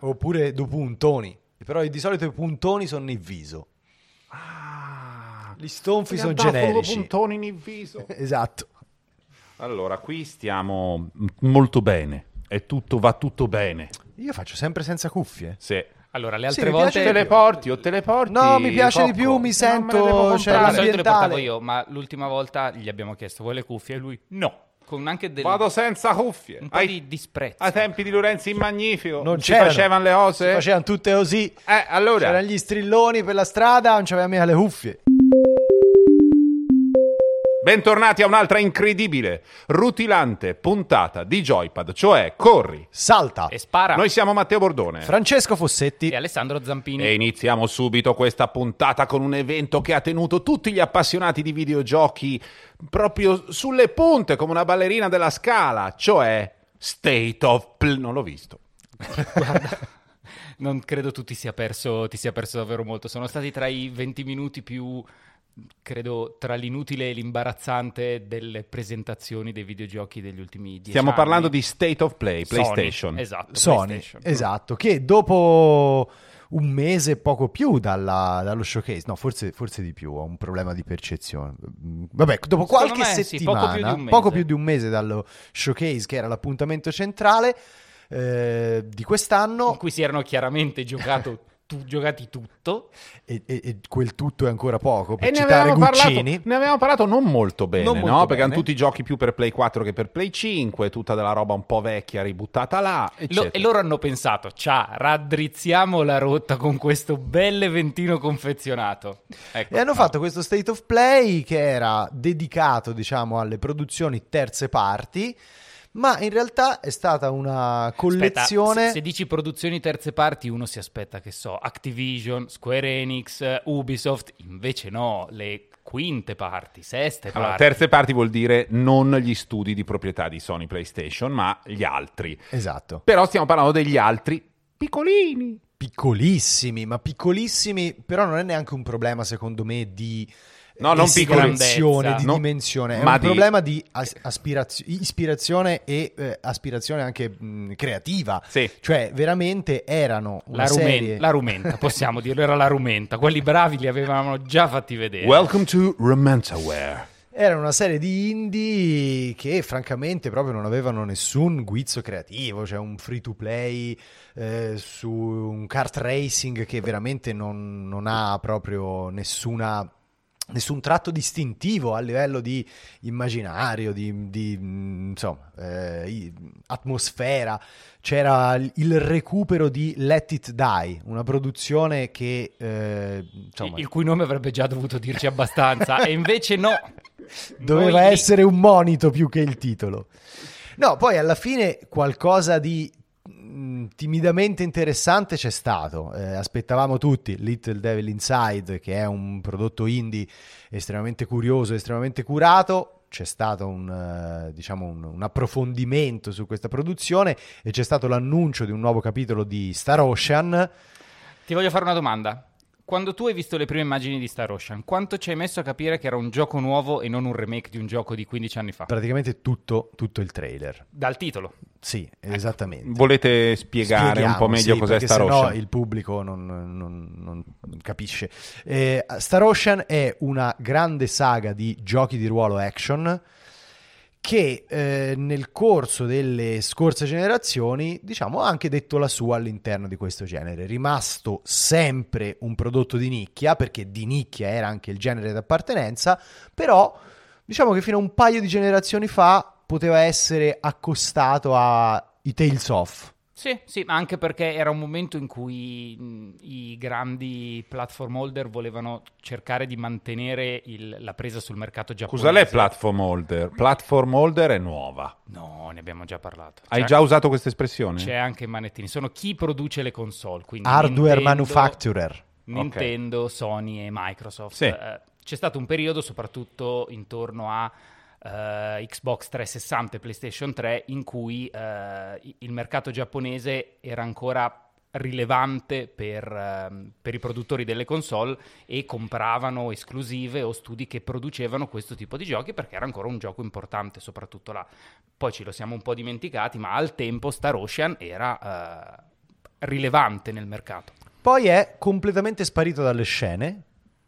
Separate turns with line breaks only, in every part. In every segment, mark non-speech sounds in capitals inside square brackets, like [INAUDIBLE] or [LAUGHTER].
Oppure due puntoni. Però di solito i puntoni sono nel viso.
Ah,
Gli stonfi sono
due
generici.
puntoni nel viso. [LAUGHS]
Esatto.
Allora, qui stiamo molto bene. È tutto, va tutto bene.
Io faccio sempre senza cuffie.
Sì.
Allora, le
Sì,
altre
mi
volte...
Te le porti o te le porti?
No, mi piace di
Cocco?
più, mi
Se non me le devo
sento, cioè,
Di le portavo io, ma l'ultima volta gli abbiamo chiesto vuoi le cuffie e lui no. Con anche del,
Vado senza cuffie.
un po'
Ai,
di disprezzo.
ai tempi di Lorenzo il Magnifico
Non
si
c'erano.
facevano le
Si
cose?
facevano tutte così.
Eh, allora.
C'erano gli strilloni per la strada, non c'aveva mica le cuffie.
Bentornati a un'altra incredibile, rutilante puntata di Joypad, cioè Corri.
Salta.
E spara.
Noi siamo Matteo Bordone.
Francesco Fossetti.
E Alessandro Zampini.
E iniziamo subito questa puntata con un evento che ha tenuto tutti gli appassionati di videogiochi proprio sulle punte come una ballerina della scala, cioè State of Play. Non l'ho visto. [LAUGHS]
Guarda, non credo tu ti sia, perso, ti sia perso davvero molto. Sono stati tra i 20 minuti più, credo, tra l'inutile e l'imbarazzante delle presentazioni dei videogiochi degli ultimi 10
Stiamo
anni.
parlando di State of Play,
Sony,
PlayStation.
Esatto,
Sony,
PlayStation.
esatto, che dopo un mese e poco più dalla- dallo showcase, no, forse, forse di più, ho un problema di percezione. Vabbè, dopo
Secondo
qualche
me sì,
settimana,
poco più di un mese.
poco più di un mese dallo showcase, che era l'appuntamento centrale eh, di quest'anno,
In cui si erano chiaramente giocato [LAUGHS] tu- giocati tutto.
e, e- e quel tutto è ancora poco, per
E ne
citare
avevamo, parlato,
Guccini.
ne avevamo parlato non molto bene,
Non
no?
molto
Perché hanno
bene.
tutti giochi più per Play 4 che per Play 5, tutta della roba un po' vecchia ributtata là,
Lo- e loro hanno pensato, ciao, raddrizziamo la rotta con questo bel eventino confezionato. Ecco.
E hanno fatto questo state of play che era dedicato, diciamo, alle produzioni terze parti, ma in realtà è stata una
Aspetta,
collezione.
se, se dici produzioni terze parti, uno si aspetta che so, Activision, Square Enix, Ubisoft, invece no, le quinte parti, seste
Allora,
parti.
terze parti vuol dire non gli studi di proprietà di Sony PlayStation, ma gli altri.
Esatto.
Però stiamo parlando degli altri piccolini.
Piccolissimi, ma piccolissimi, però non è neanche un problema secondo me di
No, non
piccoli.
di
No,
dimensione, è
ma
un
di-
problema di as- aspirazio- ispirazione e eh, aspirazione anche mh, creativa.
Sì.
Cioè, veramente erano una
La, rumen-
serie...
la rumenta, possiamo dirlo, era la rumenta. Quelli bravi li avevamo già fatti vedere.
Welcome to Romantaware.
Era una serie di indie che francamente proprio non avevano nessun guizzo creativo, cioè un free to play eh, su un kart racing che veramente non, non ha proprio nessuna, nessun tratto distintivo a livello di immaginario, di, di, mm, insomma, eh, atmosfera. C'era il- recupero di Let It Die, una produzione che eh, insomma,
il cui nome avrebbe già dovuto dirci abbastanza, e invece no. [LAUGHS]
Doveva
Noi
essere un monito più che il titolo. No, poi alla fine qualcosa di timidamente interessante c'è stato. Eh, aspettavamo tutti Little Devil Inside, che è un prodotto indie estremamente curioso, estremamente curato. C'è stato un, eh, diciamo un, un approfondimento su questa produzione e c'è stato l'annuncio di un nuovo capitolo di Star Ocean.
Ti voglio fare una domanda. Quando tu hai visto le prime immagini di Star Ocean, quanto ci hai messo a capire che era un gioco nuovo e non un remake di un gioco di 15 anni fa?
Praticamente tutto, tutto il trailer.
Dal titolo.
Sì, esattamente.
Volete spiegare un po'
Spieghiamo,
meglio
sì,
cos'è Star
sennò
Ocean?
il pubblico non, non- non capisce. Eh, Star Ocean è una grande saga di giochi di ruolo action che eh, nel corso delle scorse generazioni, diciamo, ha anche detto la sua all'interno di questo genere. Rimasto sempre un prodotto di nicchia, perché di nicchia era anche il genere d'appartenenza, però diciamo che fino a un paio di generazioni fa poteva essere accostato ai Tales of.
Sì, sì, ma anche perché era un momento in cui mh, i grandi platform holder volevano cercare di mantenere il- la presa sul mercato giapponese.
Cosa l'è Platform Holder? Platform Holder è nuova.
No, ne abbiamo già parlato.
Hai
C'è-
già usato questa espressione?
C'è anche i manettini. Sono chi produce le console. Quindi
Hardware
Nintendo-
manufacturer.
Nintendo, Sony e Microsoft.
Sì.
Eh, c'è stato un periodo, soprattutto intorno a eh, Xbox 360 e PlayStation 3, in cui eh, il mercato giapponese era ancora rilevante per, ehm, per i produttori delle console e compravano esclusive o studi che producevano questo tipo di giochi perché era ancora un gioco importante, soprattutto là. Poi ce lo siamo un po' dimenticati, ma al tempo Star Ocean era eh, rilevante nel mercato.
Poi è completamente sparito dalle scene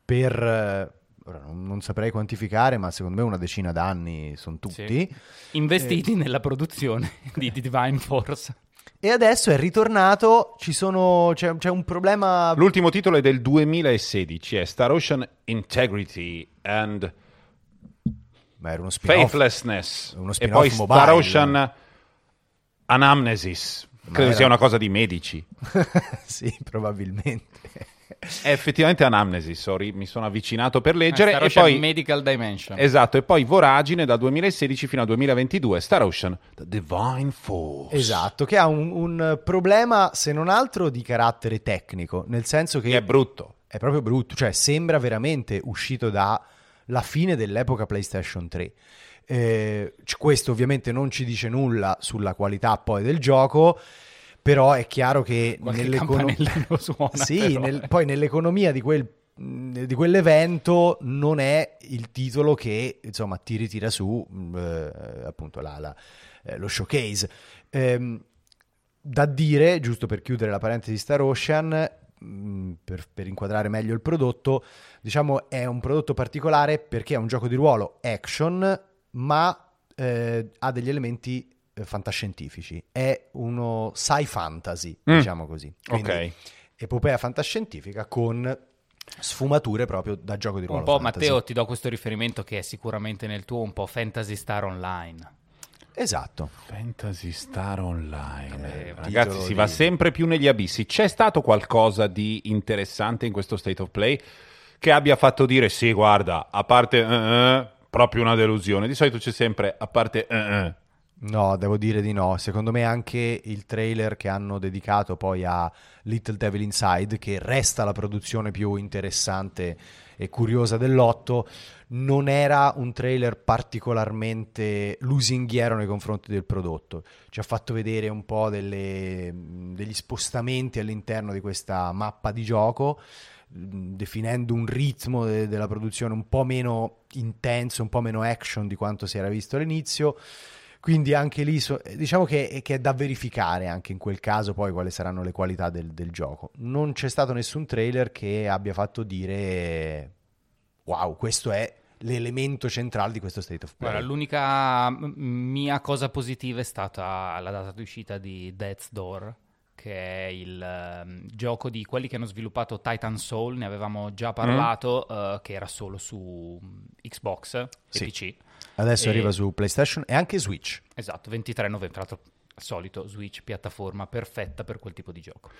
per, eh, ora non, non saprei quantificare, ma secondo me una decina d'anni sono tutti.
Sì. Investiti nella produzione di, [LAUGHS] di Divine Force.
E adesso è ritornato, ci sono, c'è, c'è un problema...
L'ultimo titolo è del 2016, è Star Ocean Integrity and
Ma era uno.
Faithlessness.
Uno
e poi
mobile.
Star Ocean Anamnesis. Credo
era-
sia una cosa di medici. [LAUGHS]
sì, probabilmente.
È effettivamente Anamnesis, sorry, mi sono avvicinato per leggere.
Star
e poi...
Medical Dimension.
Esatto, e poi Voragine dal 2016 fino al 2022, Star Ocean, The Divine Force.
Esatto, che ha un, un problema, se non altro, di carattere tecnico, nel senso che
Che è brutto.
è proprio brutto, cioè sembra veramente uscito dalla fine dell'epoca PlayStation 3. Eh, questo ovviamente non ci dice nulla sulla qualità poi del gioco, però è chiaro che [LAUGHS] sì, nel- poi nell'economia di quel di quell'evento non è il titolo che insomma ti ritira su eh, appunto la- la- eh, lo showcase. Ehm, da dire, giusto per chiudere la parentesi Star Ocean, per, per inquadrare meglio il prodotto, diciamo è un prodotto particolare perché è un gioco di ruolo action, ma eh, ha degli elementi eh, fantascientifici. È uno sci fantasy,
Mm.
diciamo così. Quindi
Ok.
epopea fantascientifica con sfumature proprio da gioco di ruolo.
Un po',
fantasy.
Matteo, ti do questo riferimento che è sicuramente nel tuo un po' Fantasy Star Online.
Esatto.
Fantasy Star Online.
Eh,
Ragazzi, si
di-
va sempre più negli abissi. C'è stato qualcosa di interessante in questo State of Play che abbia fatto dire sì, guarda, a parte eh, eh, proprio una delusione. Di solito c'è sempre a parte eh, eh.
No, devo dire di no. Secondo me anche il trailer che hanno dedicato poi a Little Devil Inside, che resta la produzione più interessante e curiosa dell'otto, non era un trailer particolarmente lusinghiero nei confronti del prodotto. Ci ha fatto vedere un po' delle- degli spostamenti all'interno di questa mappa di gioco, definendo un ritmo de- della produzione un po' meno intenso, un po' meno action di quanto si era visto all'inizio. Quindi anche lì so- diciamo che, che è da verificare anche in quel caso poi quali saranno le qualità del, del gioco. Non c'è stato nessun trailer che abbia fatto dire wow, questo è l'elemento centrale di questo State of Play.
Guarda, l'unica mia cosa positiva è stata la data di uscita di Death's Door, che è il ehm, gioco di quelli che hanno sviluppato Titan Soul, ne avevamo già parlato, eh, che era solo su mm, Xbox e
Sì.
PC.
Adesso
E-
arriva su PlayStation e anche Switch.
Esatto, 23 novembre, tra l'altro al solito Switch, piattaforma perfetta per quel tipo di gioco.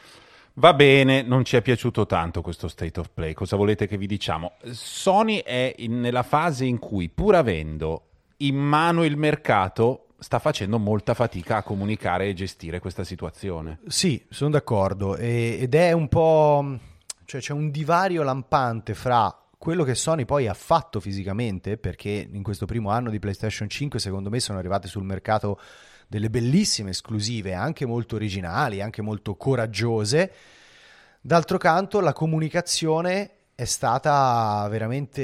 Va bene, non ci è piaciuto tanto questo State of Play. Cosa volete che vi diciamo? Sony è in- nella fase in cui, pur avendo in mano il mercato, sta facendo molta fatica a comunicare e gestire questa situazione.
Sì, sono d'accordo. E- ed è un po'. cioè c'è un divario lampante fra quello che Sony poi ha fatto fisicamente, perché in questo primo anno di PlayStation 5, secondo me, sono arrivate sul mercato delle bellissime esclusive, anche molto originali, anche molto coraggiose. D'altro canto, la comunicazione è stata veramente,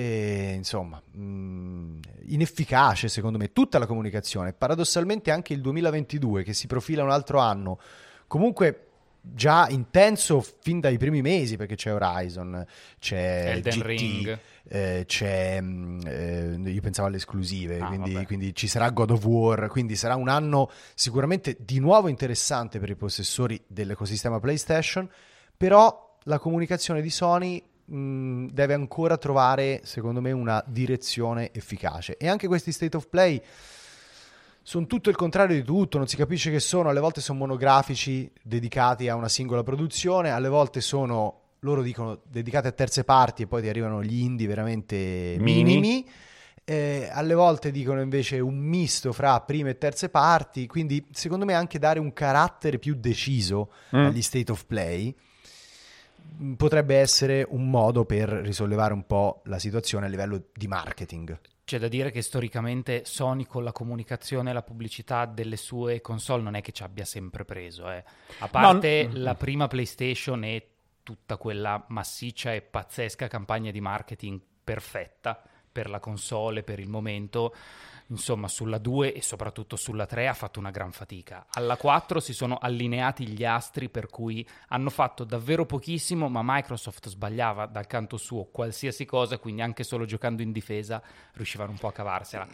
insomma, mh, inefficace secondo me, tutta la comunicazione. Paradossalmente anche il 2022, che si profila un altro anno, comunque già intenso fin dai primi mesi, perché c'è Horizon, c'è
Elden
GT,
Ring.
eh, c'è, mh, eh, io pensavo alle esclusive,
Ah,
quindi, quindi ci sarà God of War, quindi sarà un anno sicuramente di nuovo interessante per i possessori dell'ecosistema PlayStation, però la comunicazione di Sony mh, deve ancora trovare, secondo me, una direzione efficace. E anche questi State of Play sono tutto il contrario di tutto, non si capisce che sono, alle volte sono monografici dedicati a una singola produzione, alle volte sono, loro dicono, dedicati a terze parti e poi ti arrivano gli indie veramente
Mini.
minimi. Eh, alle volte dicono invece un misto fra prime e terze parti, quindi secondo me anche dare un carattere più deciso
Mm.
agli state of play mh, potrebbe essere un modo per risollevare un po' la situazione a livello di marketing.
C'è da dire che storicamente Sony con la comunicazione e la pubblicità delle sue console non è che ci abbia sempre preso. eh. A parte
No,
la prima PlayStation e tutta quella massiccia e pazzesca campagna di marketing perfetta per la console, per il momento, insomma sulla 2 e soprattutto sulla 3 ha fatto una gran fatica. Alla 4 si sono allineati gli astri per cui hanno fatto davvero pochissimo, ma Microsoft sbagliava dal canto suo qualsiasi cosa, quindi anche solo giocando in difesa riuscivano un po' a cavarsela.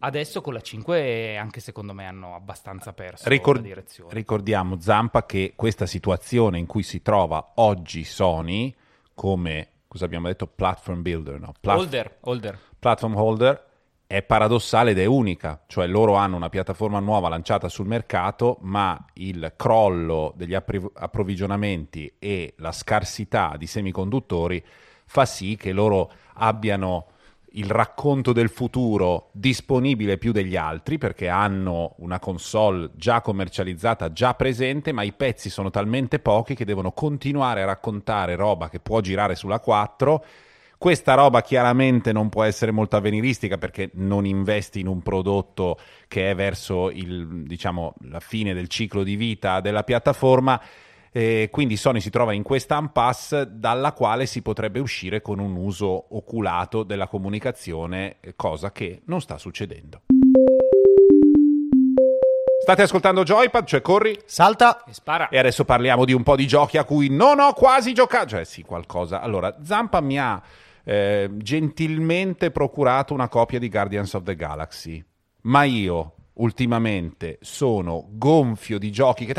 Adesso con la 5 anche secondo me hanno abbastanza perso
Ricord-
la direzione.
Ricordiamo Zampa che questa situazione in cui si trova oggi Sony come cosa abbiamo detto platform builder, no? Plat-
holder, holder.
platform holder è paradossale ed è unica, cioè loro hanno una piattaforma nuova lanciata sul mercato, ma il crollo degli approvvigionamenti e la scarsità di semiconduttori fa sì che loro abbiano il racconto del futuro disponibile più degli altri perché hanno una console già commercializzata, già presente, ma i pezzi sono talmente pochi che devono continuare a raccontare roba che può girare sulla 4 questa roba chiaramente non può essere molto avveniristica perché non investi in un prodotto che è verso il, diciamo, la fine del ciclo di vita della piattaforma. Eh, quindi Sony si trova in questa impasse dalla quale si potrebbe uscire con un uso oculato della comunicazione, cosa che non sta succedendo. State ascoltando Joypad, cioè corri
Salta.
E spara.
e adesso parliamo di un po' di giochi a cui non ho quasi giocato. Cioè, sì, qualcosa. Allora, Zampa mi ha eh, gentilmente procurato una copia di Guardians of the Galaxy. Ma io, ultimamente, sono gonfio di giochi che...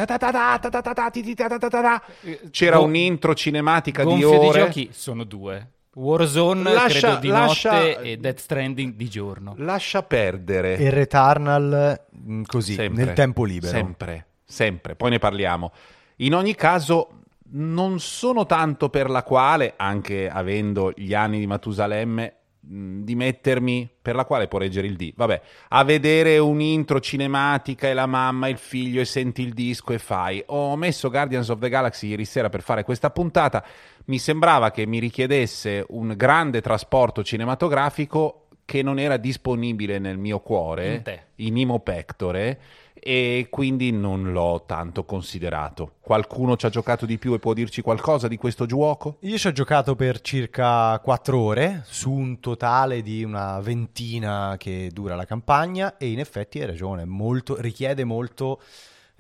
C'era
Go-
un'intro cinematica di
Gonfio
ore.
di giochi sono due. Warzone
Lascia-
credo di
lascia-
notte e Death Stranding di giorno.
Lascia perdere.
E Returnal così,
Sempre,
nel tempo libero.
Sempre, sempre. Poi ne parliamo. In ogni caso, non sono tanto per la quale, anche avendo gli anni di Matusalemme, di mettermi, per la quale può reggere il D, vabbè, a vedere un'intro cinematica e la mamma e il figlio e senti il disco e fai. Ho messo Guardians of the Galaxy ieri sera per fare questa puntata, mi sembrava che mi richiedesse un grande trasporto cinematografico che non era disponibile nel mio cuore,
In te.
in Imo Pectore, e quindi non l'ho tanto considerato. Qualcuno ci ha giocato di più e può dirci qualcosa di questo gioco?
Io ci ho giocato per circa 4 ore su un totale di una ventina che dura la campagna e in effetti hai ragione, molto, richiede molto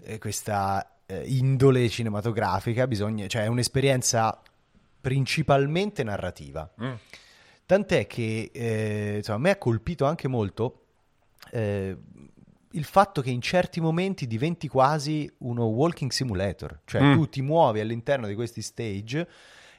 eh, questa eh, indole cinematografica, bisogna, cioè è un'esperienza principalmente narrativa. Tant'è che eh, insomma, a me ha colpito anche molto eh, il fatto che in certi momenti diventi quasi uno walking simulator, cioè
Mm.
tu ti muovi all'interno di questi stage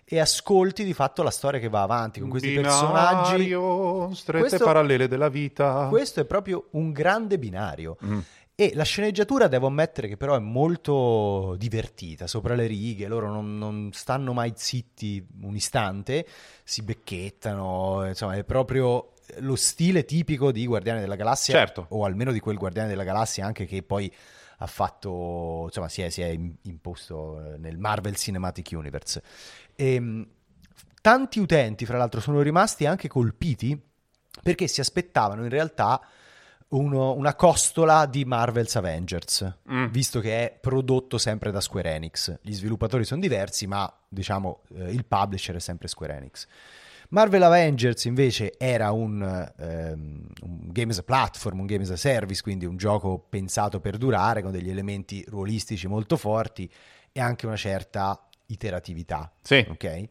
e ascolti di fatto la storia che va avanti con questi personaggi.
Binario, strette
Questo-
parallele della vita.
Questo è proprio un grande binario.
Mm.
E la sceneggiatura devo ammettere che però è molto divertita, sopra le righe, loro non, non stanno mai zitti un istante, si becchettano, insomma è proprio lo stile tipico di Guardiani della Galassia,
Certo.
o almeno di quel Guardiani della Galassia anche che poi ha fatto, insomma si è, si è im- imposto eh, nel Marvel Cinematic Universe. Ehm, tanti utenti, fra l'altro, sono rimasti anche colpiti perché si aspettavano in realtà uno- una costola di Marvel's Avengers,
Mm.
visto che è prodotto sempre da Square Enix. Gli sviluppatori sono diversi, ma diciamo eh, il publisher è sempre Square Enix. Marvel Avengers invece era un, ehm, un game as a platform, un game as a service, quindi un gioco pensato per durare con degli elementi ruolistici molto forti e anche una certa iteratività.
Sì.
Ok?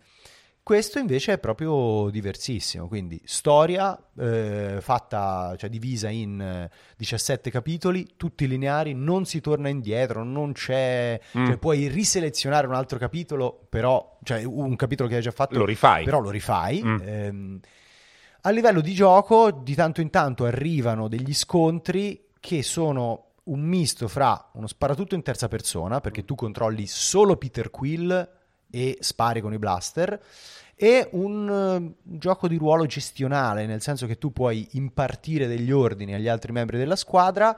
Questo invece è proprio diversissimo, quindi storia eh, fatta, cioè divisa in eh, 17 capitoli, tutti lineari, non si torna indietro, non c'è,
Mm.
cioè puoi riselezionare un altro capitolo, però, cioè un capitolo che hai già fatto,
Lo rifai.
però lo rifai.
Mm.
Ehm, a livello di gioco, di tanto in tanto arrivano degli scontri che sono un misto fra uno sparatutto in terza persona, perché tu controlli solo Peter Quill e spari con i blaster, e un eh, gioco di ruolo gestionale, nel senso che tu puoi impartire degli ordini agli altri membri della squadra.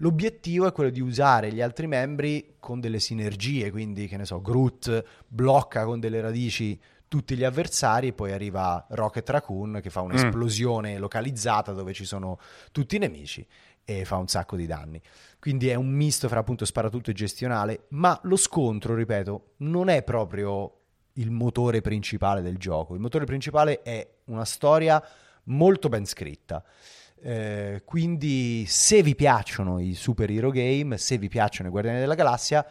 L'obiettivo è quello di usare gli altri membri con delle sinergie, quindi che ne so, Groot blocca con delle radici tutti gli avversari e poi arriva Rocket Raccoon che fa un'esplosione localizzata dove ci sono tutti i nemici e fa un sacco di danni. Quindi è un misto fra appunto sparatutto e gestionale, ma lo scontro, ripeto, non è proprio il motore principale del gioco. Il motore principale è una storia molto ben scritta. Eh, quindi se vi piacciono i superhero game, se vi piacciono i Guardiani della Galassia,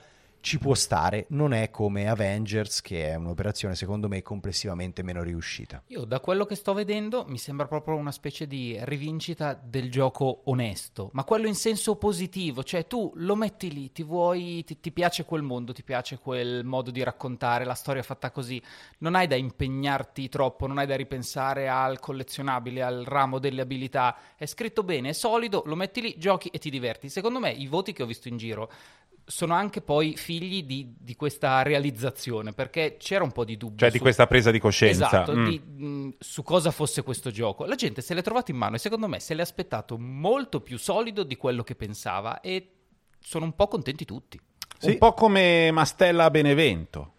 ci può stare, non è come Avengers che è un'operazione secondo me complessivamente meno riuscita.
Io da quello che sto vedendo mi sembra proprio una specie di rivincita del gioco onesto, ma quello in senso positivo, cioè tu lo metti lì, ti vuoi ti, ti piace quel mondo, ti piace quel modo di raccontare, la storia fatta così, non hai da impegnarti troppo, non hai da ripensare al collezionabile, al ramo delle abilità, è scritto bene, è solido, lo metti lì, giochi e ti diverti. Secondo me i voti che ho visto in giro sono anche poi figli di, di, questa realizzazione, perché c'era un po' di dubbio.
Cioè
su...
di questa presa di coscienza.
Esatto,
mm.
di, mh, su cosa fosse questo gioco. La gente se l'è trovato in mano e secondo me se l'è aspettato molto più solido di quello che pensava e sono un po' contenti tutti.
Sì. Un po' come Mastella Benevento.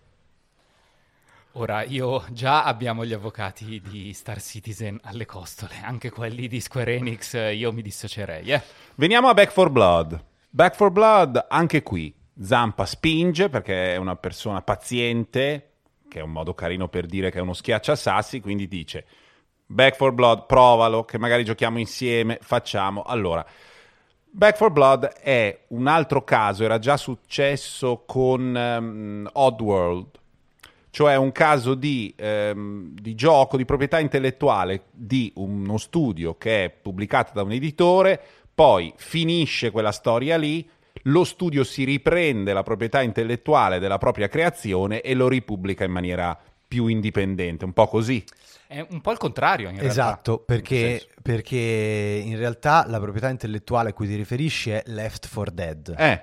Ora, io già abbiamo gli avvocati di Star Citizen alle costole, anche quelli di Square Enix, io mi dissocierei. Eh.
Veniamo a Back for Blood. Back for Blood, anche qui, Zampa spinge perché è una persona paziente, che è un modo carino per dire che è uno schiacciasassi, quindi dice Back for Blood, provalo, che magari giochiamo insieme, facciamo. Allora, Back for Blood è un altro caso, era già successo con um, Oddworld, cioè un caso di, um, di, gioco di proprietà intellettuale di uno studio che è pubblicato da un editore, poi finisce quella storia lì, lo studio si riprende la proprietà intellettuale della propria creazione e lo ripubblica in maniera più indipendente, un po' così.
È un po' il contrario, in
esatto, perché, perché, in realtà la proprietà intellettuale a cui ti riferisci è Left 4 Dead.
Eh.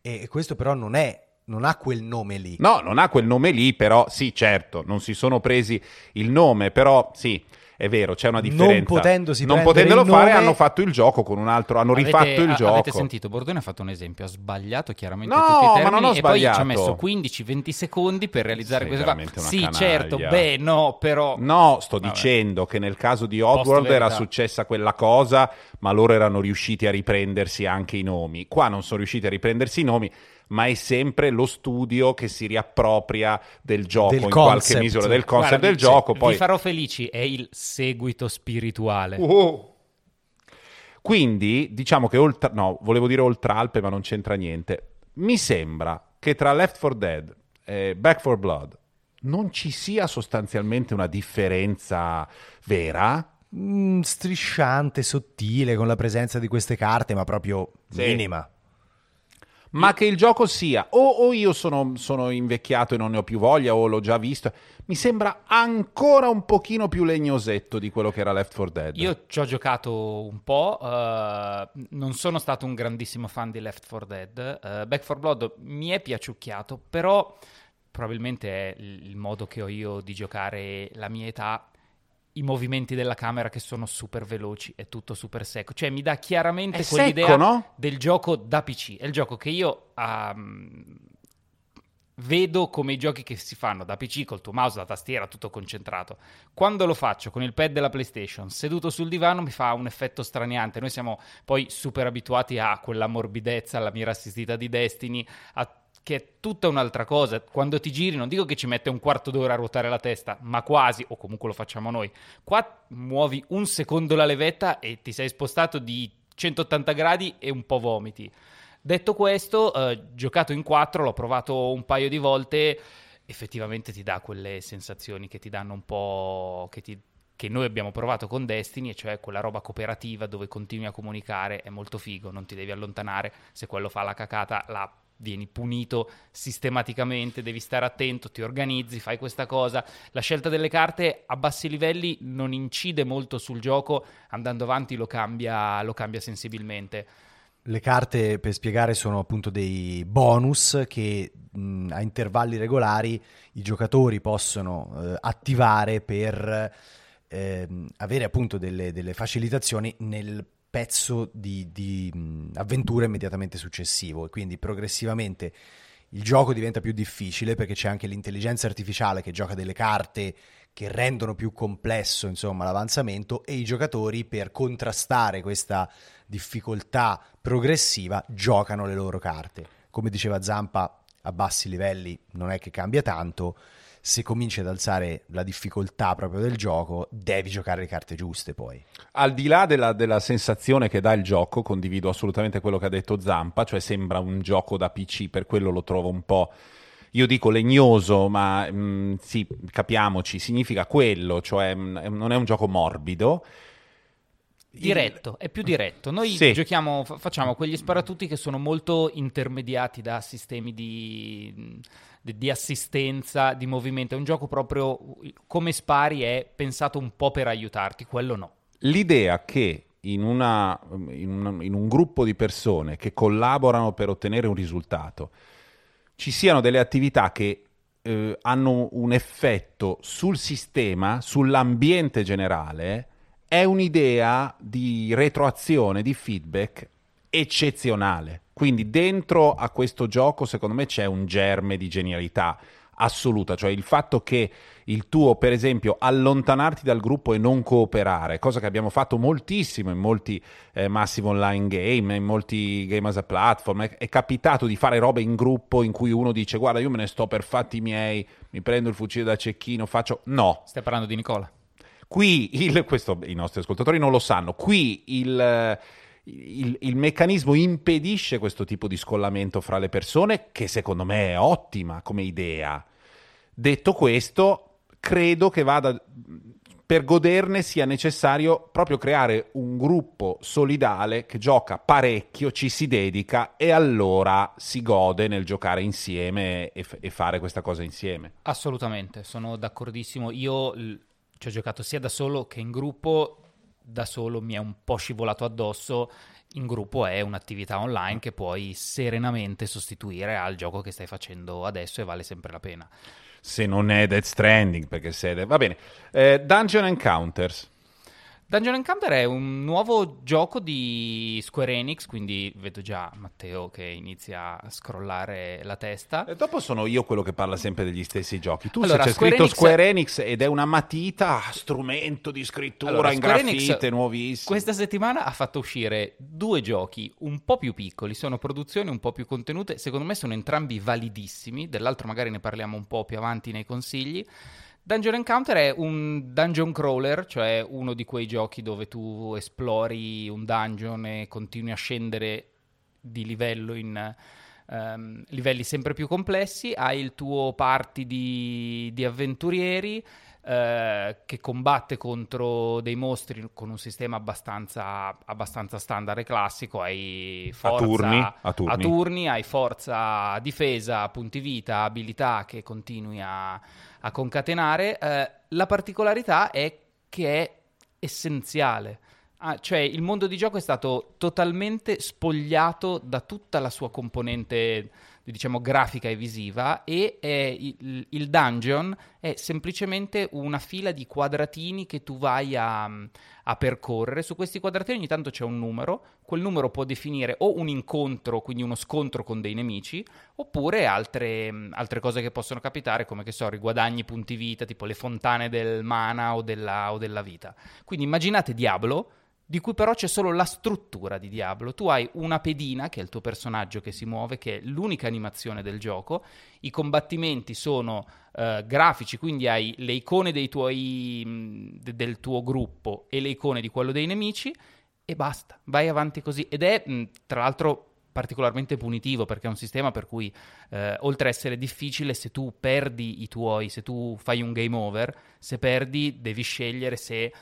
E questo però non è non ha quel nome lì.
No, non ha quel nome lì, però sì, certo, non si sono presi il nome, però sì, è vero, c'è una differenza.
Non potendosi
non potendolo fare, nome... hanno fatto il gioco con un altro, hanno
avete,
rifatto il
a,
gioco.
Avete sentito? Bordone ha fatto un esempio, ha sbagliato chiaramente
no,
tutti i termini
ma non ho
e
sbagliato.
poi ci ha messo 15-20 secondi per realizzare
Sei
questo. Sì,
canaglia.
certo, beh, no, però
No, sto
Vabbè.
dicendo che nel caso di Oddworld era successa quella cosa, ma loro erano riusciti a riprendersi anche i nomi. Qua non sono riusciti a riprendersi i nomi ma è sempre lo studio che si riappropria del gioco
del
in
concept.
qualche misura del concept
Guarda,
del
dice,
gioco. Poi...
Vi farò felici, è il seguito spirituale.
Uh. Quindi diciamo che oltre, no, volevo dire oltre Alpe, ma non c'entra niente. Mi sembra che tra Left 4 Dead e Back 4 Blood non ci sia sostanzialmente una differenza vera.
Mm, strisciante, sottile, con la presenza di queste carte, ma proprio
Sì.
minima.
Ma che il gioco sia o, o io sono, sono invecchiato e non ne ho più voglia o l'ho già visto, mi sembra ancora un pochino più legnosetto di quello che era Left 4 Dead.
Io ci ho giocato un po', eh, non sono stato un grandissimo fan di Left 4 Dead. Eh, Back 4 Blood mi è piaciucchiato, però probabilmente è il modo che ho io di giocare la mia età. I movimenti della camera che sono super veloci, è tutto super secco. Cioè, mi dà chiaramente
È
quell'idea
secco, no?
del gioco da PC. È il gioco che io ehm, vedo come i giochi che si fanno da PC col tuo mouse, la tastiera, tutto concentrato. Quando lo faccio con il pad della PlayStation, seduto sul divano, mi fa un effetto straniante. Noi siamo poi super abituati a quella morbidezza, alla mira assistita di Destiny, a- che è tutta un'altra cosa. Quando ti giri, non dico che ci mette un quarto d'ora a ruotare la testa, ma quasi, o comunque lo facciamo noi. Qua muovi un secondo la levetta e ti sei spostato di 180 gradi e un po' vomiti. Detto questo, eh, giocato in 4, l'ho provato un paio di volte, effettivamente ti dà quelle sensazioni che ti danno un po'... che, ti- che noi abbiamo provato con Destiny, e cioè quella roba cooperativa dove continui a comunicare, è molto figo, non ti devi allontanare, se quello fa la cacata la vieni punito sistematicamente, devi stare attento, ti organizzi, fai questa cosa. La scelta delle carte a bassi livelli non incide molto sul gioco, andando avanti lo cambia, lo cambia sensibilmente.
Le carte, per spiegare, sono appunto dei bonus che mh, a intervalli regolari i giocatori possono eh, attivare per ehm, avere appunto delle, delle facilitazioni nel pezzo di, di, avventura immediatamente successivo e quindi progressivamente il gioco diventa più difficile perché c'è anche l'intelligenza artificiale che gioca delle carte che rendono più complesso insomma l'avanzamento e i giocatori per contrastare questa difficoltà progressiva giocano le loro carte. Come diceva Zampa, a bassi livelli non è che cambia tanto, se cominci ad alzare la difficoltà proprio del gioco, devi giocare le carte giuste poi.
Al di là della, della, sensazione che dà il gioco, condivido assolutamente quello che ha detto Zampa, cioè sembra un gioco da PC, per quello lo trovo un po'... Io dico legnoso, ma mh, mm, sì, capiamoci, significa quello, cioè mh, mm, non è un gioco morbido.
Diretto, è più diretto. Noi sì. giochiamo, facciamo quegli sparatutti che sono molto intermediati da sistemi di di assistenza, di movimento. È un gioco proprio come spari, è pensato un po' per aiutarti, quello no.
L'idea che in, una, in, un, in un gruppo di persone che collaborano per ottenere un risultato ci siano delle attività che eh, hanno un effetto sul sistema, sull'ambiente generale, è un'idea di retroazione, di feedback eccezionale. Quindi dentro a questo gioco secondo me c'è un germe di genialità assoluta, cioè il fatto che il tuo, per esempio, allontanarti dal gruppo e non cooperare, cosa che abbiamo fatto moltissimo in molti eh, massive online game, in molti game as a platform, è, è, capitato di fare robe in gruppo in cui uno dice guarda io me ne sto per fatti miei, mi prendo il fucile da cecchino, faccio... No.
Stai parlando di Nicola?
Qui, il, questo i nostri ascoltatori non lo sanno, qui il il, il, meccanismo impedisce questo tipo di scollamento fra le persone, che secondo me è ottima come idea. Detto questo, credo che vada per goderne sia necessario proprio creare un gruppo solidale che gioca parecchio, ci si dedica e allora si gode nel giocare insieme e, f- e fare questa cosa insieme.
Assolutamente, sono d'accordissimo. Io ci ho giocato sia da solo che in gruppo da solo mi è un po' scivolato addosso, in gruppo è un'attività online che puoi serenamente sostituire al gioco che stai facendo adesso e vale sempre la pena.
Se non è Dead Stranding, perché se... Va bene. Eh, Dungeon Encounters.
Dungeon Encounter è un nuovo gioco di Square Enix, quindi vedo già Matteo che inizia a scrollare la testa.
E dopo sono io quello che parla sempre degli stessi giochi. Tu allora, c'è Square scritto Enix... Square Enix ed è una matita, strumento di scrittura allora, in Square nuovissimo.
Questa settimana ha fatto uscire due giochi un po' più piccoli, sono produzioni un po' più contenute, secondo me sono entrambi validissimi, dell'altro magari ne parliamo un po' più avanti nei consigli. Dungeon Encounter è un dungeon crawler, cioè uno di quei giochi dove tu esplori un dungeon e continui a scendere di livello in um, livelli sempre più complessi. Hai il tuo party di, di avventurieri uh, che combatte contro dei mostri con un sistema abbastanza, abbastanza standard e classico. Hai forza
a turni, a
turni. a turni, hai forza, difesa, punti vita, abilità che continui a a concatenare. Eh, la particolarità è che è essenziale. Ah, cioè il mondo di gioco è stato totalmente spogliato da tutta la sua componente diciamo grafica e visiva e il, il, dungeon è semplicemente una fila di quadratini che tu vai a, a, percorrere. Su questi quadratini ogni tanto c'è un numero, quel numero può definire o un incontro, quindi uno scontro con dei nemici, oppure altre, altre cose che possono capitare come che so, riguadagni punti vita, tipo le fontane del mana o della, o della vita. Quindi immaginate Diablo di cui però c'è solo la struttura di Diablo. Tu hai una pedina, che è il tuo personaggio che si muove, che è l'unica animazione del gioco. I combattimenti sono uh, grafici, quindi hai le icone tuoi, de- del tuo gruppo e le icone di quello dei nemici, e basta. Vai avanti così. Ed è, mh, tra l'altro, particolarmente punitivo perché è un sistema per cui eh, oltre a essere difficile se tu perdi i tuoi, se tu fai un game over, se perdi devi scegliere se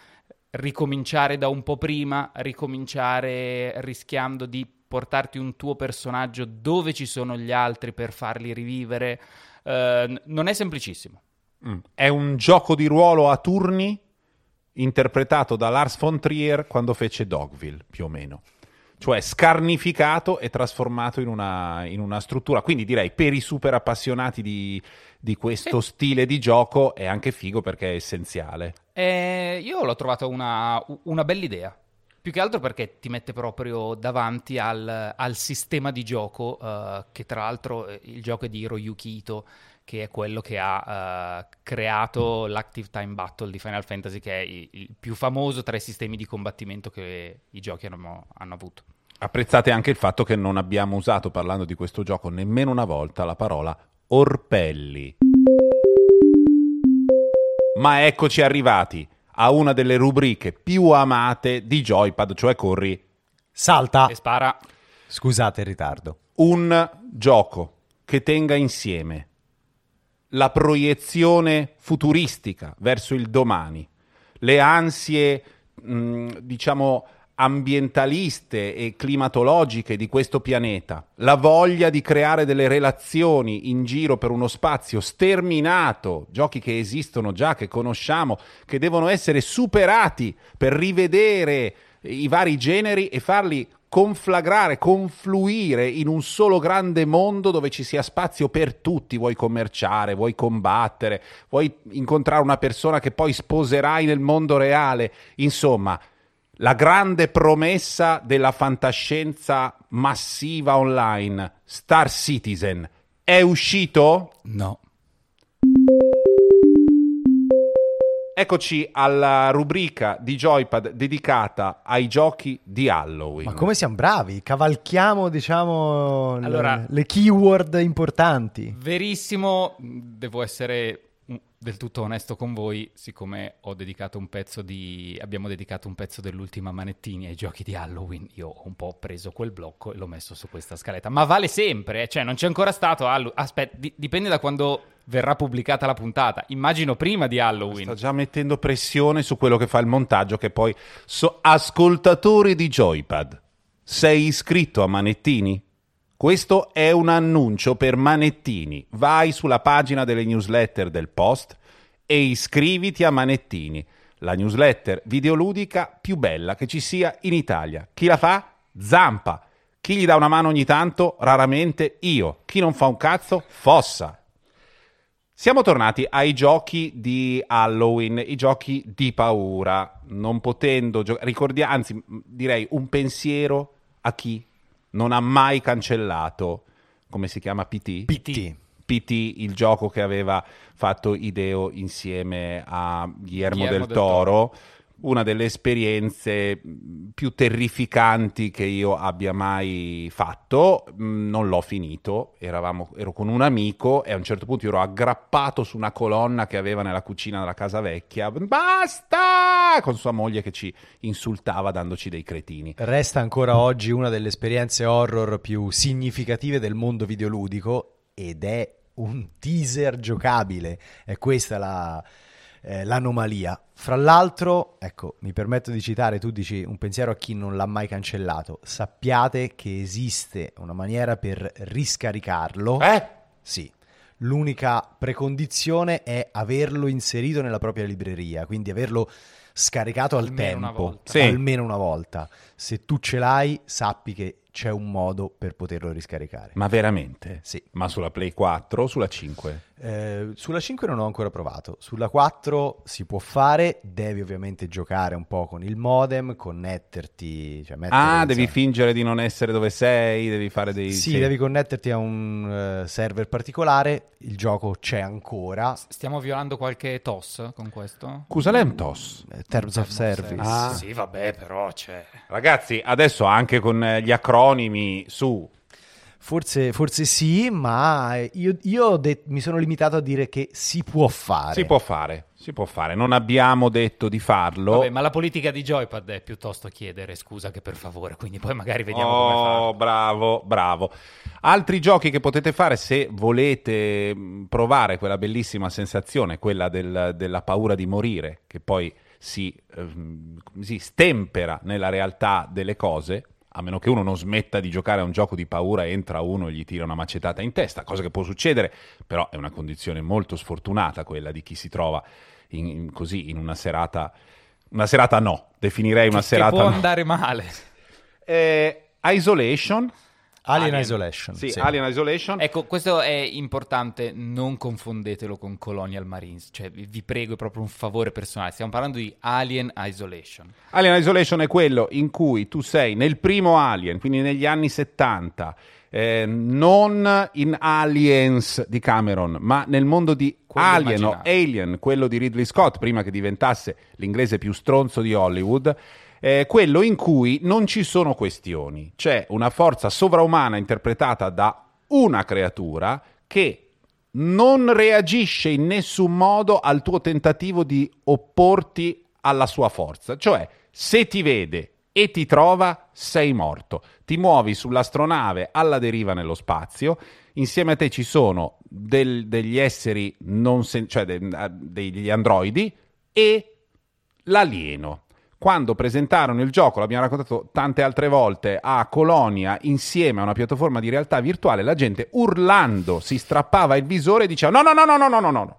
ricominciare da un po' prima, ricominciare rischiando di portarti un tuo personaggio dove ci sono gli altri per farli rivivere. Uh, non è semplicissimo.
Mm. È un gioco di ruolo a turni interpretato da Lars von Trier quando fece Dogville, più o meno. Cioè scarnificato e trasformato in una, in una struttura. Quindi direi per i super appassionati di, di questo sì. stile di gioco è anche figo perché è essenziale.
Eh, io l'ho trovato una, una bella idea. Più che altro perché ti mette proprio davanti al, al sistema di gioco, uh, che tra l'altro eh, il gioco è di Hiroyuki Ito, che è quello che ha uh, creato l'Active Time Battle di Final Fantasy, che è il, il, più famoso tra i sistemi di combattimento che i giochi hanno, hanno avuto.
Apprezzate anche il fatto che non abbiamo usato, parlando di questo gioco, nemmeno una volta la parola orpelli. Ma eccoci arrivati a una delle rubriche più amate di Joypad, cioè corri
Salta.
E spara.
Scusate il ritardo.
un gioco che tenga insieme la proiezione futuristica verso il domani, le ansie, mh, diciamo, ambientaliste e climatologiche di questo pianeta, la voglia di creare delle relazioni in giro per uno spazio sterminato, giochi che esistono già, che conosciamo, che devono essere superati per rivedere i vari generi e farli conflagrare, confluire in un solo grande mondo dove ci sia spazio per tutti, vuoi commerciare, vuoi combattere, vuoi incontrare una persona che poi sposerai nel mondo reale, insomma, la grande promessa della fantascienza massiva online, Star Citizen, è uscito?
No.
Eccoci alla rubrica di Joypad dedicata ai giochi di Halloween.
Ma come siamo bravi? Cavalchiamo, diciamo, le-
Allora-
le keyword importanti.
Verissimo, devo essere del tutto onesto con voi, siccome ho dedicato un pezzo di abbiamo dedicato un pezzo dell'ultima Manettini ai giochi di Halloween, io ho un po' preso quel blocco e l'ho messo su questa scaletta, ma vale sempre, eh, cioè non c'è ancora stato Halloween. Aspetta, di- dipende da quando verrà pubblicata la puntata. Immagino prima di Halloween.
Sta già mettendo pressione su quello che fa il montaggio, che poi... So, ascoltatori di Joypad, sei iscritto a Manettini? Questo è un annuncio per Manettini. Vai sulla pagina delle newsletter del post e iscriviti a Manettini, la newsletter videoludica più bella che ci sia in Italia. Chi la fa? Zampa. Chi gli dà una mano ogni tanto? Raramente io. Chi non fa un cazzo? Fossa. Siamo tornati ai giochi di Halloween, i giochi di paura, non potendo giocare, ricordia- anzi direi un pensiero a chi non ha mai cancellato, come si chiama, PT?
PT.
PT, il gioco che aveva fatto Ideo insieme a Guillermo,
Guillermo
del,
del
Toro, una delle esperienze mh, più terrificanti che io abbia mai fatto. Mh, Non l'ho finito, eravamo- ero con un amico e a un certo punto ero aggrappato su una colonna che aveva nella cucina della casa vecchia. Basta! Con sua moglie che ci insultava dandoci dei cretini.
Resta ancora oggi una delle esperienze horror più significative del mondo videoludico ed è un teaser giocabile. È questa la, eh, l'anomalia. Fra l'altro, ecco, mi permetto di citare, tu dici un pensiero a chi non l'ha mai cancellato. Sappiate che esiste una maniera per riscaricarlo.
Eh?
Sì. L'unica precondizione è averlo inserito nella propria libreria, quindi averlo scaricato al
Almeno una
tempo,
volta.
Sì.
almeno una volta. Se tu ce l'hai, sappi che c'è un modo per poterlo riscaricare.
Ma veramente?
Sì.
Ma sulla Play 4 o sulla 5?
Eh, sulla 5 non ho ancora provato, sulla 4 si può fare, devi ovviamente giocare un po' con il modem, connetterti, cioè mettere,
Ah, devi fingere di non essere dove sei, devi fare dei...
Sì, devi connetterti a un eh, server particolare, il gioco c'è ancora,
Stiamo violando qualche TOS con questo?
Cusalem Tos.
eh, Terms of Service.
Ah.
Sì, vabbè, però c'è.
Ragazzi, adesso anche con eh, gli acronimi su...
Forse, forse sì, ma io, io det- mi sono limitato a dire che si può fare.
Si può fare, si può fare. Non abbiamo detto di farlo.
Vabbè, ma la politica di Joypad è piuttosto chiedere scusa che per favore, quindi poi magari vediamo come
Oh,
farlo.
bravo, bravo. Altri giochi che potete fare se volete mh, provare quella bellissima sensazione, quella del- della paura di morire, che poi si, ehm, si stempera nella realtà delle cose, a meno che uno non smetta di giocare a un gioco di paura, entra uno e gli tira una macetata in testa, cosa che può succedere, però è una condizione molto sfortunata quella di chi si trova in- in- così in una serata... Una serata no, definirei una
Che-
serata
che può
no.
andare male.
Eh, Isolation.
Alien Isolation,
Sì,
sì.
Alien Isolation.
Ecco, questo è importante, non confondetelo con Colonial Marines, cioè vi, prego, è proprio un favore personale, stiamo parlando di Alien Isolation.
Alien Isolation è quello in cui tu sei nel primo Alien, quindi negli anni 70, eh, non in Aliens di Cameron, ma nel mondo di
Quello
Alien o
immaginato.
Alien, quello di Ridley Scott, prima che diventasse l'inglese più stronzo di Hollywood. È quello in cui non ci sono questioni. C'è una forza sovraumana interpretata da una creatura che non reagisce in nessun modo al tuo tentativo di opporti alla sua forza. Cioè, se ti vede e ti trova, sei morto. Ti muovi sull'astronave alla deriva nello spazio. Insieme a te ci sono del- degli esseri, sen- cioè de- degli androidi e l'alieno. Quando presentarono il gioco, l'abbiamo raccontato tante altre volte, a Colonia insieme a una piattaforma di realtà virtuale, la gente urlando si strappava il visore e diceva no, no, no, no, no, no, no, no.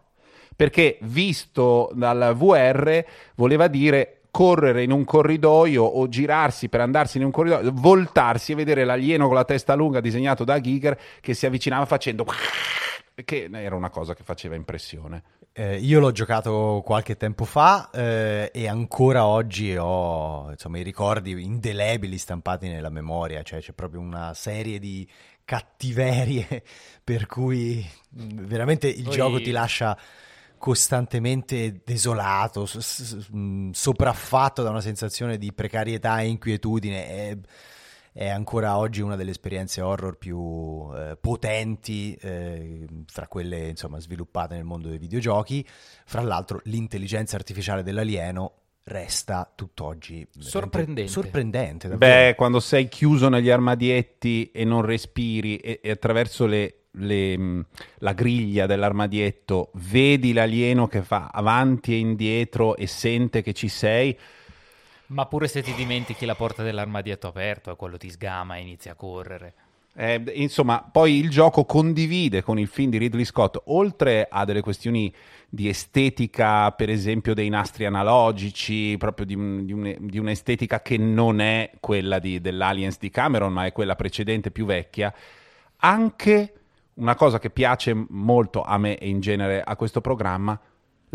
Perché visto dal VR voleva dire correre in un corridoio o girarsi per andarsi in un corridoio, voltarsi e vedere l'alieno con la testa lunga disegnato da Giger che si avvicinava facendo che era una cosa che faceva impressione.
Eh, io l'ho giocato qualche tempo fa eh, e ancora oggi ho insomma, i ricordi indelebili stampati nella memoria, cioè c'è proprio una serie di cattiverie [LAUGHS] per cui mh, veramente il
Poi-
gioco ti lascia costantemente desolato, s- s- mh, sopraffatto da una sensazione di precarietà e inquietudine. È, è ancora oggi una delle esperienze horror più eh, potenti eh, fra quelle insomma sviluppate nel mondo dei videogiochi. Fra l'altro, l'intelligenza artificiale dell'alieno resta tutt'oggi
Sorprendente.
sorprendente davvero.
Beh, quando sei chiuso negli armadietti e non respiri e, e attraverso le- le, mh, la griglia dell'armadietto vedi l'alieno che fa avanti e indietro e sente che ci sei,
Ma pure se ti dimentichi la porta dell'armadietto aperto quello ti sgama e inizia a correre.
Eh, insomma, poi il gioco condivide con il film di Ridley Scott, oltre a delle questioni di estetica, per esempio dei nastri analogici, proprio di, di un- di un'estetica che non è quella di- dell'Aliens di Cameron, ma è quella precedente più vecchia, anche una cosa che piace molto a me e in genere a questo programma,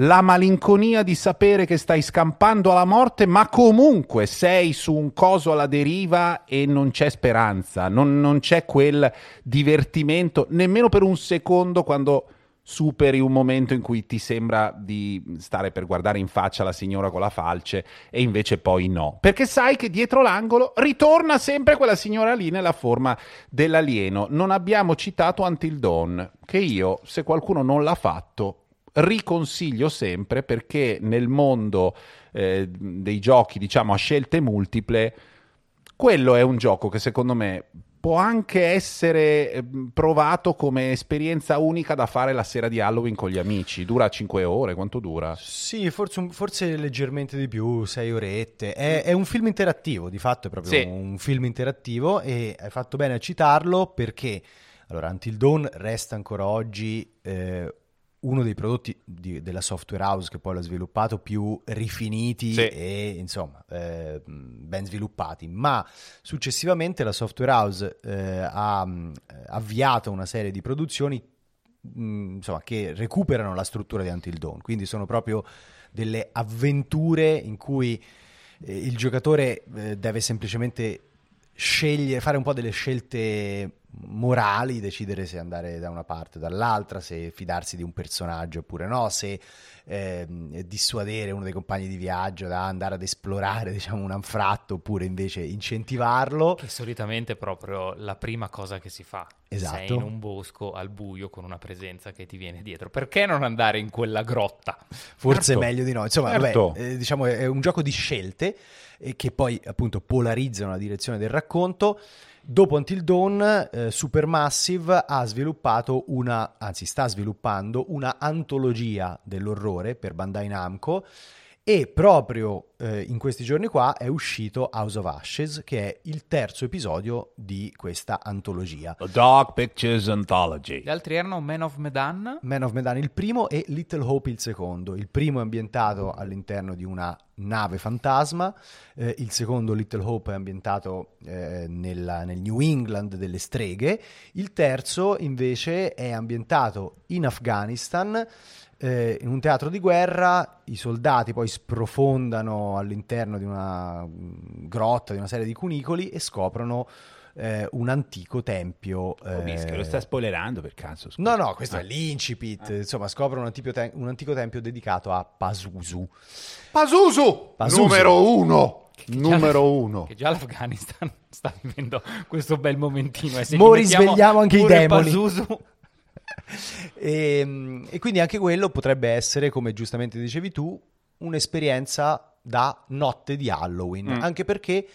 la malinconia di sapere che stai scampando alla morte, ma comunque sei su un coso alla deriva e non c'è speranza, non, non c'è quel divertimento nemmeno per un secondo quando superi un momento in cui ti sembra di stare per guardare in faccia la signora con la falce e invece poi no, perché sai che dietro l'angolo ritorna sempre quella signora lì nella forma dell'alieno. Non abbiamo citato Until Dawn, che io, se qualcuno non l'ha fatto, riconsiglio sempre perché nel mondo eh, dei giochi, diciamo, a scelte multiple, quello è un gioco che secondo me può anche essere eh, provato come esperienza unica da fare la sera di Halloween con gli amici. Dura 5 ore, quanto dura?
Sì, forse, forse leggermente di più, sei orette. È, è un film interattivo, di fatto è proprio
Sì.
un film interattivo e hai fatto bene a citarlo perché, allora, Until Dawn resta ancora oggi eh, uno dei prodotti di- della software house che poi l'ha sviluppato più rifiniti
Sì.
e, insomma, eh, ben sviluppati, ma successivamente la software house eh, ha avviato una serie di produzioni mh, insomma, che recuperano la struttura di Until Dawn, quindi sono proprio delle avventure in cui eh, il giocatore eh, deve semplicemente scegliere, fare un po' delle scelte morali, decidere se andare da una parte o dall'altra, se fidarsi di un personaggio oppure no, se ehm, dissuadere uno dei compagni di viaggio da andare ad esplorare [LAUGHS] diciamo, un anfratto oppure invece incentivarlo.
Che solitamente è proprio la prima cosa che si fa.
Esatto.
Sei in un bosco al buio con una presenza che ti viene dietro. Perché non andare in quella grotta?
Forse
Certo.
meglio di no. Insomma,
Certo.
vabbè, eh, diciamo è un gioco di scelte e che poi appunto polarizzano la direzione del racconto. Dopo Until Dawn, eh, Supermassive ha sviluppato una, anzi sta sviluppando una antologia dell'orrore per Bandai Namco e proprio eh, in questi giorni qua è uscito House of Ashes, che è il terzo episodio di questa antologia.
The Dark Pictures Anthology.
Gli altri erano Man of Medan.
Man of Medan il primo e Little Hope il secondo. Il primo è ambientato all'interno di una nave fantasma, eh, il secondo Little Hope è ambientato eh, nella- nel New England delle streghe, il terzo invece è ambientato in Afghanistan. Eh, in un teatro di guerra i soldati poi sprofondano all'interno di una mm, grotta, di una serie di cunicoli e scoprono eh, un antico tempio. eh,
spoilerando per caso.
No, no, questo
Ah.
è l'incipit. Insomma, scoprono un antico, te- un antico tempio dedicato a Pazuzu.
Pazuzu,
Pazuzu.
numero uno.
che già
Numero
l'Af- [LAUGHS]
uno.
Che già l'Afghanistan sta vivendo questo bel momentino. E se
Mo risvegliamo anche i demoni.
Pazuzu,
e, e quindi anche quello potrebbe essere, come giustamente dicevi tu, un'esperienza da notte di Halloween,
Mm.
anche perché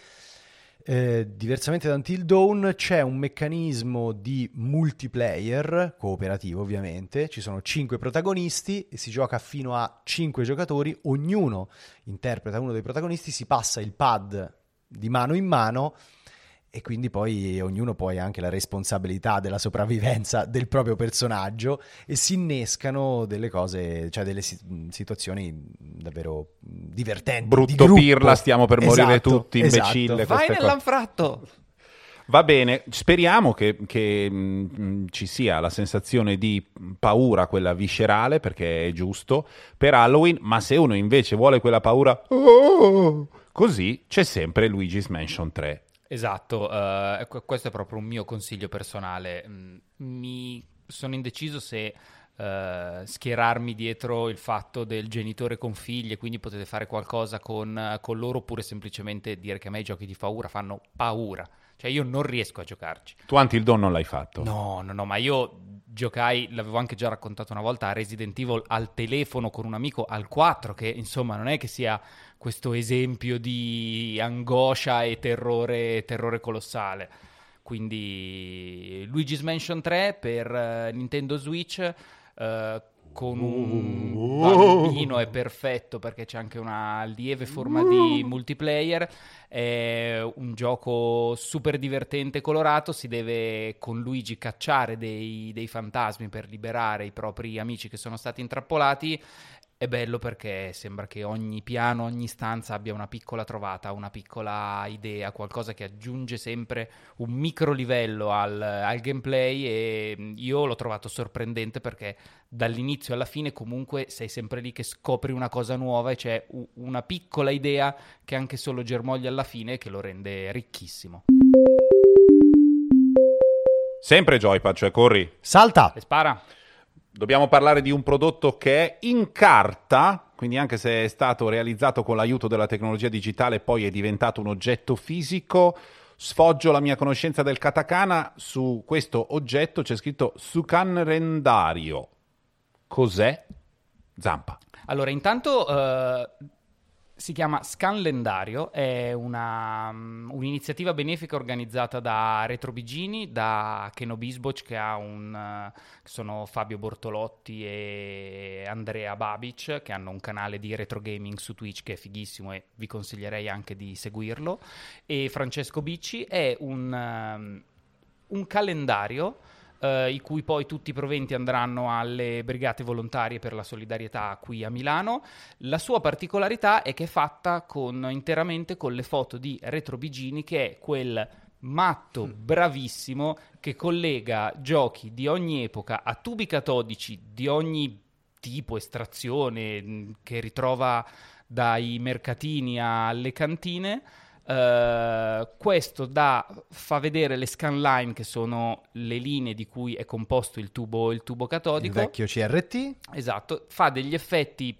eh, diversamente da Until Dawn c'è un meccanismo di multiplayer cooperativo ovviamente, ci sono cinque protagonisti e si gioca fino a cinque giocatori, ognuno interpreta uno dei protagonisti, si passa il pad di mano in mano e quindi poi ognuno poi ha anche la responsabilità della sopravvivenza [LAUGHS] del proprio personaggio e si innescano delle cose, cioè delle si- situazioni davvero divertenti. di
Brutto pirla, stiamo per morire
Esatto,
tutti,
esatto.
imbecille.
vai
queste cose.
nell'anfratto.
Va bene, speriamo che, che, mm, ci sia la sensazione di paura, quella viscerale, perché è giusto, per Halloween, ma se uno invece vuole quella paura, oh, così c'è sempre Luigi's Mansion 3.
Esatto, eh, que- questo è proprio un mio consiglio personale. Mm, Mi sono indeciso se eh, schierarmi dietro il fatto del genitore con figli e quindi potete fare qualcosa con, con loro oppure semplicemente dire che a me i giochi di paura fanno paura. Cioè io non riesco a giocarci.
Tu Until Dawn non l'hai fatto?
No, no, no, ma io giocai, l'avevo anche già raccontato una volta, a Resident Evil al telefono con un amico al 4, che insomma non è che sia questo esempio di angoscia e terrore, terrore colossale. Quindi Luigi's Mansion 3 per eh, Nintendo Switch eh, con un bambino è perfetto perché c'è anche una lieve forma di multiplayer. È un gioco super divertente e colorato. Si deve con Luigi cacciare dei, dei fantasmi per liberare i propri amici che sono stati intrappolati. È bello perché sembra che ogni piano, ogni stanza abbia una piccola trovata, una piccola idea, qualcosa che aggiunge sempre un micro livello al, al gameplay e io l'ho trovato sorprendente perché dall'inizio alla fine comunque sei sempre lì che scopri una cosa nuova e c'è u- una piccola idea che anche solo germoglia alla fine che lo rende ricchissimo.
Sempre Joypad, cioè corri.
Salta!
E spara?
Dobbiamo parlare di un prodotto che è in carta, quindi anche se è stato realizzato con l'aiuto della tecnologia digitale, poi è diventato un oggetto fisico. Sfoggio la mia conoscenza del katakana. Su questo oggetto c'è scritto Sukan Rendario. Cos'è? Zampa.
Allora, intanto eh, si chiama Scanlendario, è una, mm, un'iniziativa benefica organizzata da Retro Bigini, da Keno Bisboc che un, eh, che sono Fabio Bortolotti e Andrea Babic che hanno un canale di retro gaming su Twitch che è fighissimo e vi consiglierei anche di seguirlo. E Francesco Bicci è un, ehm, un calendario eh, i cui poi tutti i proventi andranno alle brigate volontarie per la solidarietà qui a Milano. La sua particolarità è che è fatta con, interamente con le foto di Retro Bigini, che è quel matto bravissimo che collega giochi di ogni epoca a tubi catodici di ogni tipo, estrazione, mh, che ritrova dai mercatini alle cantine. Eh, questo da, fa vedere le scanline che sono le linee di cui è composto il tubo, il tubo
Il
catodico.
vecchio CRT.
Esatto, fa degli effetti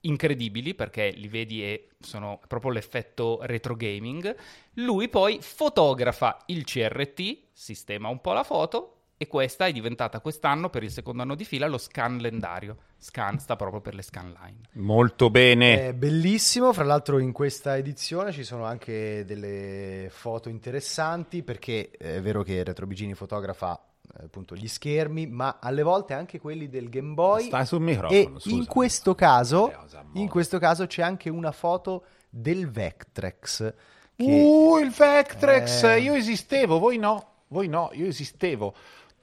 incredibili perché li vedi e sono proprio l'effetto retro gaming. Lui poi fotografa il CRT, sistema un po' la foto e questa è diventata quest'anno per il secondo anno di fila lo scan lendario. Scan sta proprio per le scanline.
Molto bene.
È bellissimo, fra l'altro in questa edizione ci sono anche delle foto interessanti perché è vero che Retrobigini fotografa eh, appunto gli schermi, ma alle volte anche quelli del Game Boy
Stai sul
e
microfono. scusa.
in questo caso in questo caso c'è anche una foto del Vectrex che
Uh, il Vectrex!
Eh.
Io esistevo, voi no. Voi no, io esistevo.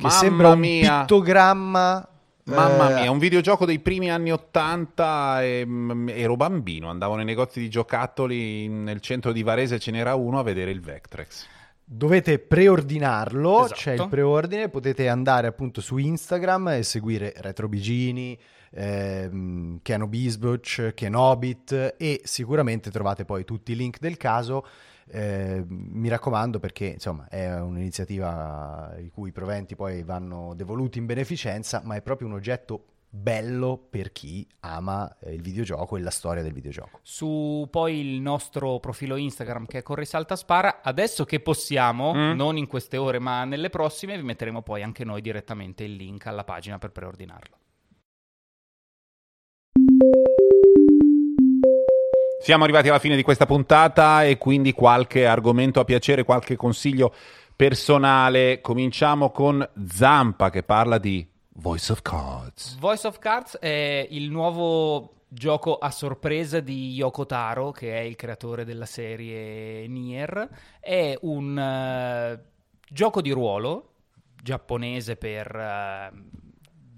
Che
Mamma
sembra un
mia.
pittogramma
Mamma
eh,
mia, un videogioco dei primi anni 80 e, mm, ero bambino, andavo nei negozi di giocattoli nel centro di Varese, ce n'era uno a vedere il Vectrex.
Dovete preordinarlo,
Esatto.
c'è il preordine, potete andare appunto su Instagram e seguire Retrobigini, ehm, Keno Bisbuch, Kenobit e sicuramente trovate poi tutti i link del caso. Eh, mi raccomando perché insomma è un'iniziativa i cui proventi poi vanno devoluti in beneficenza, ma è proprio un oggetto bello per chi ama eh, il videogioco e la storia del videogioco.
Su poi il nostro profilo Instagram che è Corri Salta Spara, adesso che possiamo,
Mm.
non in queste ore ma nelle prossime, vi metteremo poi anche noi direttamente il link alla pagina per preordinarlo.
Siamo arrivati alla fine di questa puntata e quindi qualche argomento a piacere, qualche consiglio personale. Cominciamo con Zampa che parla di Voice of Cards.
Voice of Cards è il nuovo gioco a sorpresa di Yoko Taro, che è il creatore della serie Nier. È un eh, gioco di ruolo giapponese per, eh,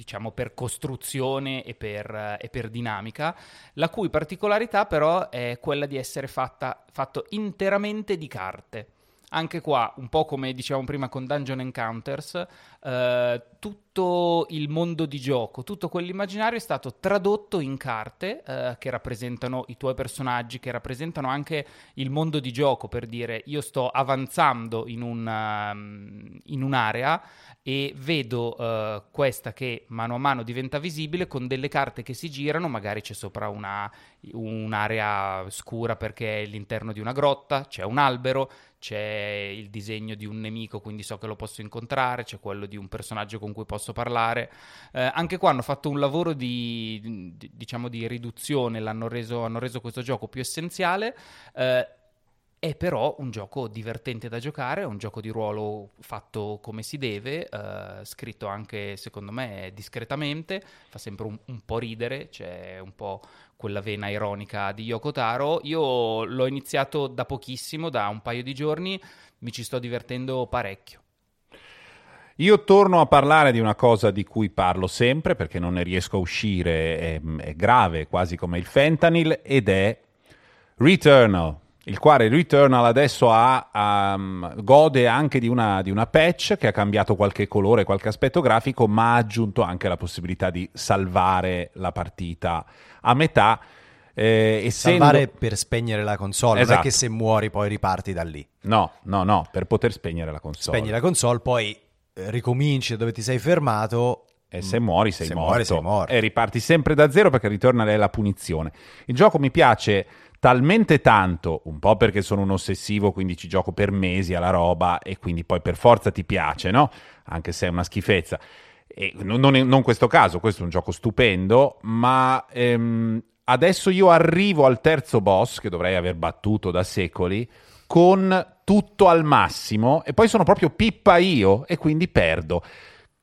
diciamo, per costruzione e per, e per dinamica, la cui particolarità però è quella di essere fatta, fatto interamente di carte. Anche qua, un po' come dicevamo prima con Dungeon Encounters, eh, tutto il mondo di gioco, tutto quell'immaginario è stato tradotto in carte eh, che rappresentano i tuoi personaggi, che rappresentano anche il mondo di gioco, per dire io sto avanzando in, un, um, in un'area e vedo eh, questa che mano a mano diventa visibile con delle carte che si girano, magari c'è sopra una, un'area scura perché è all'interno di una grotta, c'è un albero, c'è il disegno di un nemico, quindi so che lo posso incontrare, c'è quello di un personaggio con cui posso parlare. Eh, anche qua hanno fatto un lavoro di, di- diciamo, di riduzione, l'hanno reso, hanno reso questo gioco più essenziale. eh, è però un gioco divertente da giocare, è un gioco di ruolo fatto come si deve, eh, scritto anche secondo me discretamente, fa sempre un, un po' ridere, c'è un po' quella vena ironica di Yoko Taro. Io l'ho iniziato da pochissimo, da un paio di giorni, mi ci sto divertendo parecchio.
Io torno a parlare di una cosa di cui parlo sempre perché non ne riesco a uscire, è, è grave, quasi come il fentanyl, ed è Returnal. Il quale Returnal adesso ha, um, gode anche di una, di una patch che ha cambiato qualche colore, qualche aspetto grafico, ma ha aggiunto anche la possibilità di salvare la partita a metà. Eh, essendo...
Salvare per spegnere la console, non
Esatto.
è che se muori poi riparti da lì.
No, no, no, per poter spegnere la console.
Spegni la console, poi eh, ricominci dove ti sei fermato.
E se muori sei
Se
morto.
muori, sei morto.
E riparti sempre da zero perché ritorna è la punizione. Il gioco mi piace talmente tanto, un po' perché sono un ossessivo, quindi ci gioco per mesi alla roba e quindi poi per forza ti piace, no? Anche se è una schifezza. E non, non, non questo caso, questo è un gioco stupendo, ma ehm, adesso io arrivo al terzo boss che dovrei aver battuto da secoli con tutto al massimo e poi sono proprio pippa io e quindi perdo.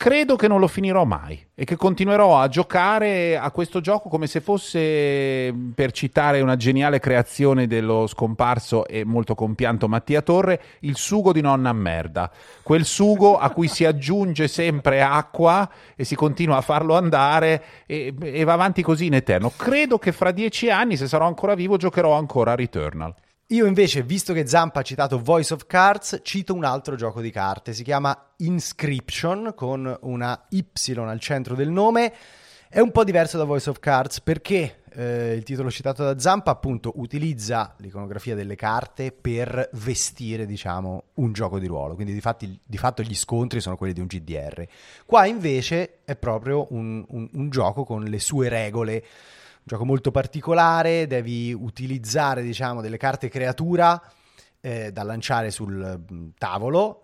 Credo che non lo finirò mai e che continuerò a giocare a questo gioco come se fosse, per citare una geniale creazione dello scomparso e molto compianto Mattia Torre, il sugo di nonna merda. Quel sugo a cui si aggiunge sempre acqua e si continua a farlo andare e, e va avanti così in eterno. Credo che fra dieci anni, se sarò ancora vivo, giocherò ancora a Returnal.
Io invece, visto che Zampa ha citato Voice of Cards, cito un altro gioco di carte. Si chiama Inscription con una Y al centro del nome. È un po' diverso da Voice of Cards perché eh, il titolo citato da Zampa appunto utilizza l'iconografia delle carte per vestire, diciamo, un gioco di ruolo. Quindi di, fatti- di fatto gli scontri sono quelli di un GDR. Qua invece è proprio un, un- un gioco con le sue regole gioco molto particolare, devi utilizzare diciamo delle carte creatura eh, da lanciare sul mm, tavolo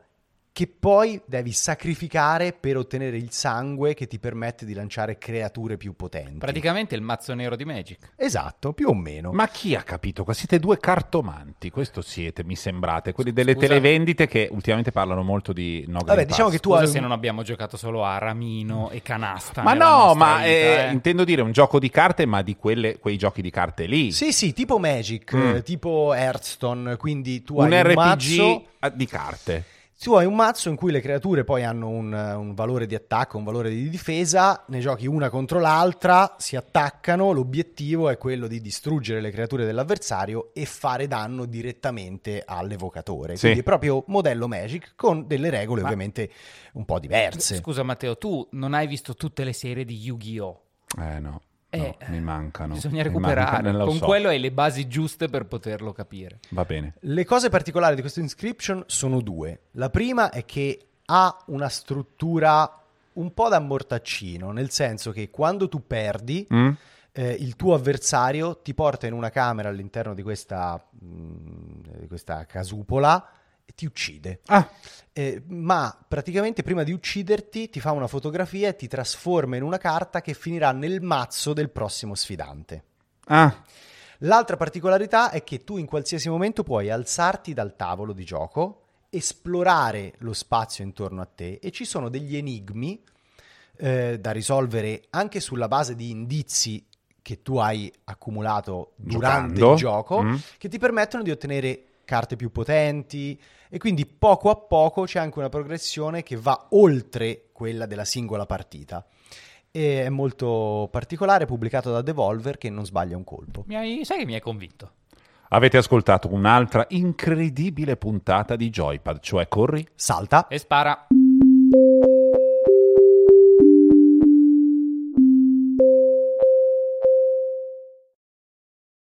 che poi devi sacrificare per ottenere il sangue che ti permette di lanciare creature più potenti.
Praticamente il mazzo nero di Magic.
esatto, più o meno.
Ma chi ha capito qua? Siete due cartomanti, questo siete, mi sembrate, quelli delle
Scusa.
televendite che ultimamente parlano molto di no
Vabbè, diciamo che tu
Scusa
hai
se non abbiamo giocato solo a Ramino e Canasta.
Ma no, ma
vita,
eh,
eh.
intendo dire un gioco di carte, ma di quelle- quei giochi di carte lì.
Sì, sì, tipo Magic,
Mm.
eh, tipo Hearthstone, quindi tu
un
hai un
RPG
mazzo
di carte.
Tu hai un mazzo in cui le creature poi hanno un, un valore di attacco, un valore di difesa, ne giochi una contro l'altra, si attaccano, l'obiettivo è quello di distruggere le creature dell'avversario e fare danno direttamente all'evocatore.
Sì.
Quindi è proprio modello Magic con delle regole ovviamente un po' diverse.
Scusa Matteo, tu non hai visto tutte le serie di Yu-Gi-Oh!
Eh no,
Eh,
no, mi mancano.
Bisogna recuperare.
mancano, lo
Con
so.
quello hai le basi giuste per poterlo capire.
Va bene.
Le cose particolari di questo inscription sono due. La prima è che ha una struttura un po' da mortaccino, nel senso che quando tu perdi,
Mm?
eh, il tuo avversario ti porta in una camera all'interno di questa, mh, di questa casupola ti uccide.
Ah,
Eh, ma praticamente prima di ucciderti ti fa una fotografia e ti trasforma in una carta che finirà nel mazzo del prossimo sfidante.
ah,
L'altra particolarità è che tu in qualsiasi momento puoi alzarti dal tavolo di gioco, esplorare lo spazio intorno a te e ci sono degli enigmi eh, da risolvere anche sulla base di indizi che tu hai accumulato durante
Giocando.
il gioco
Mm.
che ti permettono di ottenere carte più potenti e quindi poco a poco c'è anche una progressione che va oltre quella della singola partita. E è molto particolare, pubblicato da Devolver che non sbaglia un colpo.
Mi hai- sai che mi hai convinto?
avete ascoltato un'altra incredibile puntata di Joypad, cioè corri?
Salta.
E spara.